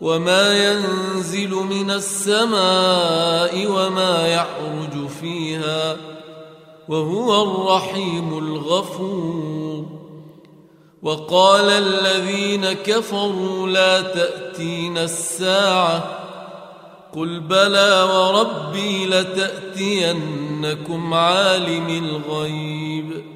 وما ينزل من السماء وما يعرج فيها وهو الرحيم الغفور. وقال الذين كفروا لا تاتين الساعة قل بلى وربي لتأتينكم عالم الغيب.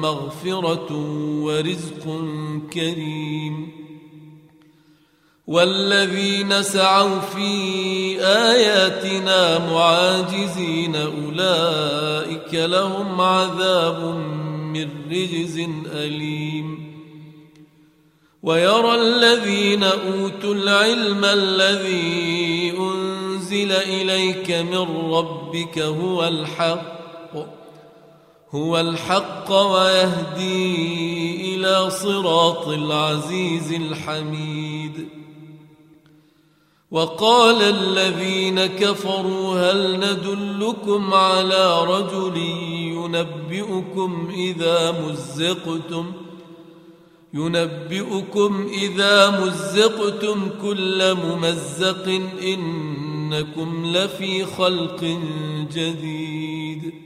مغفرة ورزق كريم. والذين سعوا في آياتنا معاجزين أولئك لهم عذاب من رجز أليم. ويرى الذين أوتوا العلم الذي أنزل إليك من ربك هو الحق. هو الحق ويهدي إلى صراط العزيز الحميد. وقال الذين كفروا هل ندلكم على رجل ينبئكم إذا مزقتم؟ ينبئكم إذا مزقتم كل ممزق إنكم لفي خلق جديد.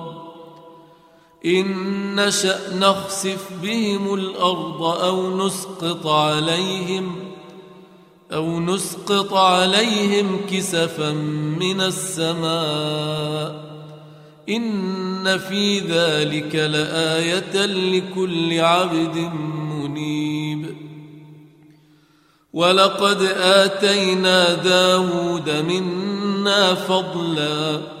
إن نشأ نخسف بهم الأرض أو نسقط عليهم أو نسقط عليهم كسفا من السماء إن في ذلك لآية لكل عبد منيب ولقد آتينا داود منا فضلاً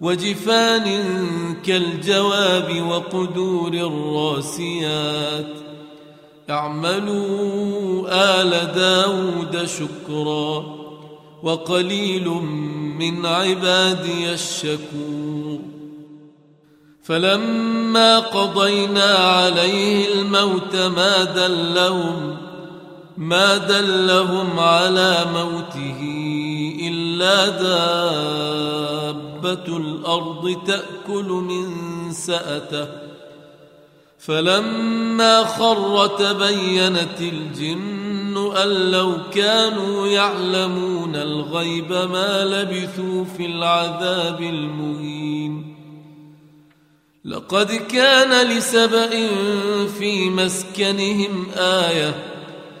وجفان كالجواب وقدور الراسيات. اعملوا آل داود شكرا وقليل من عبادي الشكور. فلما قضينا عليه الموت ما دلهم ما دلهم على موته إلا دابة الأرض تأكل من سأته. فلما خر تبينت الجن أن لو كانوا يعلمون الغيب ما لبثوا في العذاب المهين. لقد كان لسبإ في مسكنهم آية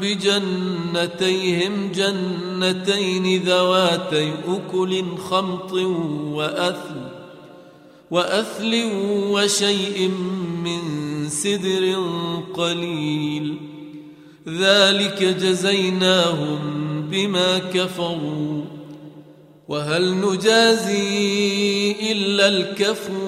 بجنتيهم جنتين ذواتي أكل خمط وأثل وأثل وشيء من سدر قليل. ذلك جزيناهم بما كفروا. وهل نجازي إلا الكفور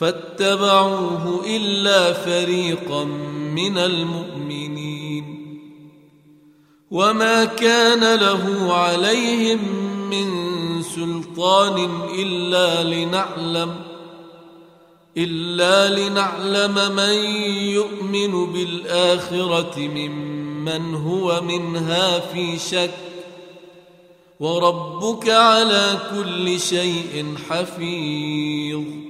فاتبعوه إلا فريقا من المؤمنين. وما كان له عليهم من سلطان إلا لنعلم إلا لنعلم من يؤمن بالآخرة ممن هو منها في شك. وربك على كل شيء حفيظ.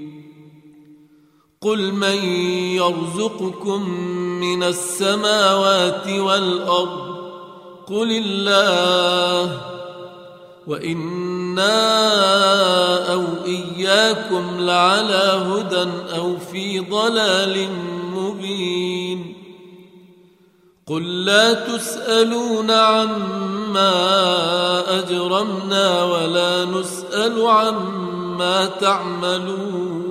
قل من يرزقكم من السماوات والارض قل الله وأنا أو اياكم لعلى هدى أو في ضلال مبين قل لا تسالون عما اجرمنا ولا نسال عما تعملون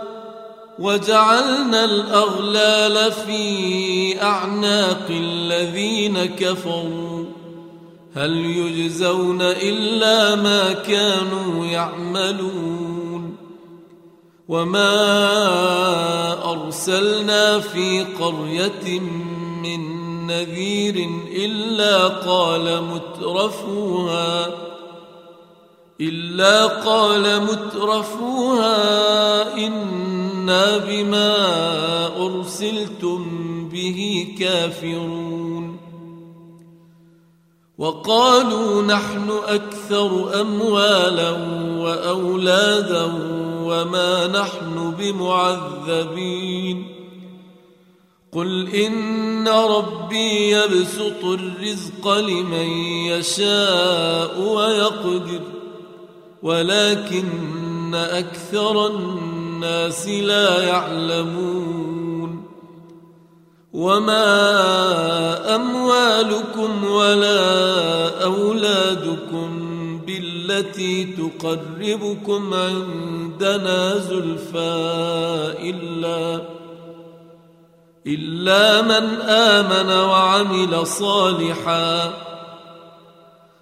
وجعلنا الأغلال في أعناق الذين كفروا. هل يجزون إلا ما كانوا يعملون. وما أرسلنا في قرية من نذير إلا قال مترفوها. إلا قال مترفوها بما أرسلتم به كافرون وقالوا نحن أكثر أموالا وأولادا وما نحن بمعذبين قل إن ربي يبسط الرزق لمن يشاء ويقدر ولكن أكثر الناس لا يعلمون وما أموالكم ولا أولادكم بالتي تقربكم عندنا زلفى إلا إلا من آمن وعمل صالحا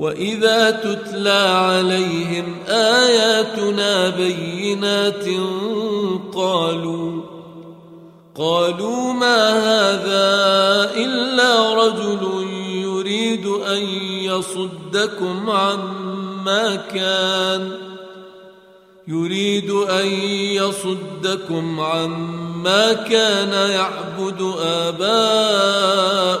واذا تتلى عليهم اياتنا بينات قالوا قالوا ما هذا الا رجل يريد ان يصدكم عما كان يريد ان يصدكم عما كان يعبد اباؤكم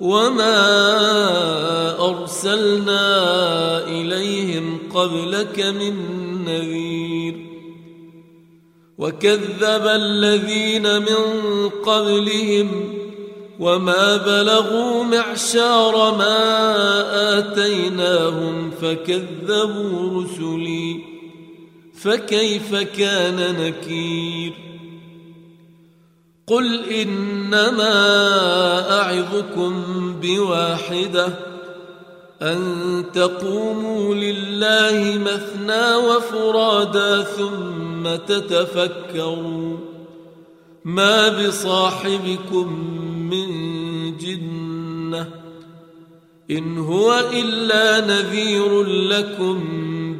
وما ارسلنا اليهم قبلك من نذير وكذب الذين من قبلهم وما بلغوا معشار ما اتيناهم فكذبوا رسلي فكيف كان نكير قل انما اعظكم بواحده أن تقوموا لله مثنى وفرادا ثم تتفكروا ما بصاحبكم من جنة إن هو إلا نذير لكم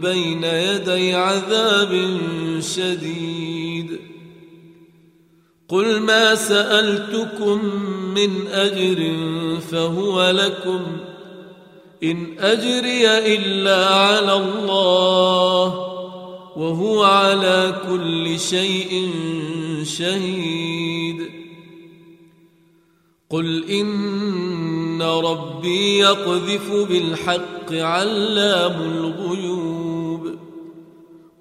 بين يدي عذاب شديد قل ما سألتكم من أجر فهو لكم ۖ إن أجري إلا على الله وهو على كل شيء شهيد. قل إن ربي يقذف بالحق علام الغيوب.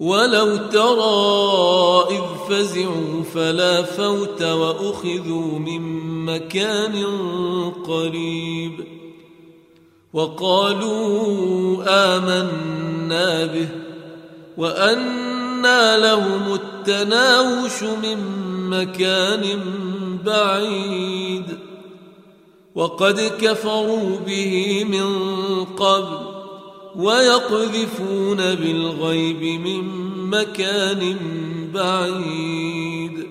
ولو ترى إذ فزعوا فلا فوت وأخذوا من مكان قريب وقالوا آمنا به وأنى لهم التناوش من مكان بعيد وقد كفروا به من قبل ويقذفون بالغيب من مكان بعيد.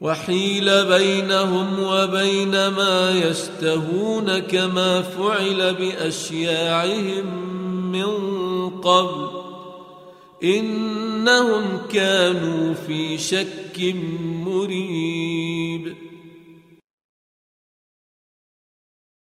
وحيل بينهم وبين ما يشتهون كما فعل بأشياعهم من قبل. إنهم كانوا في شك مريب.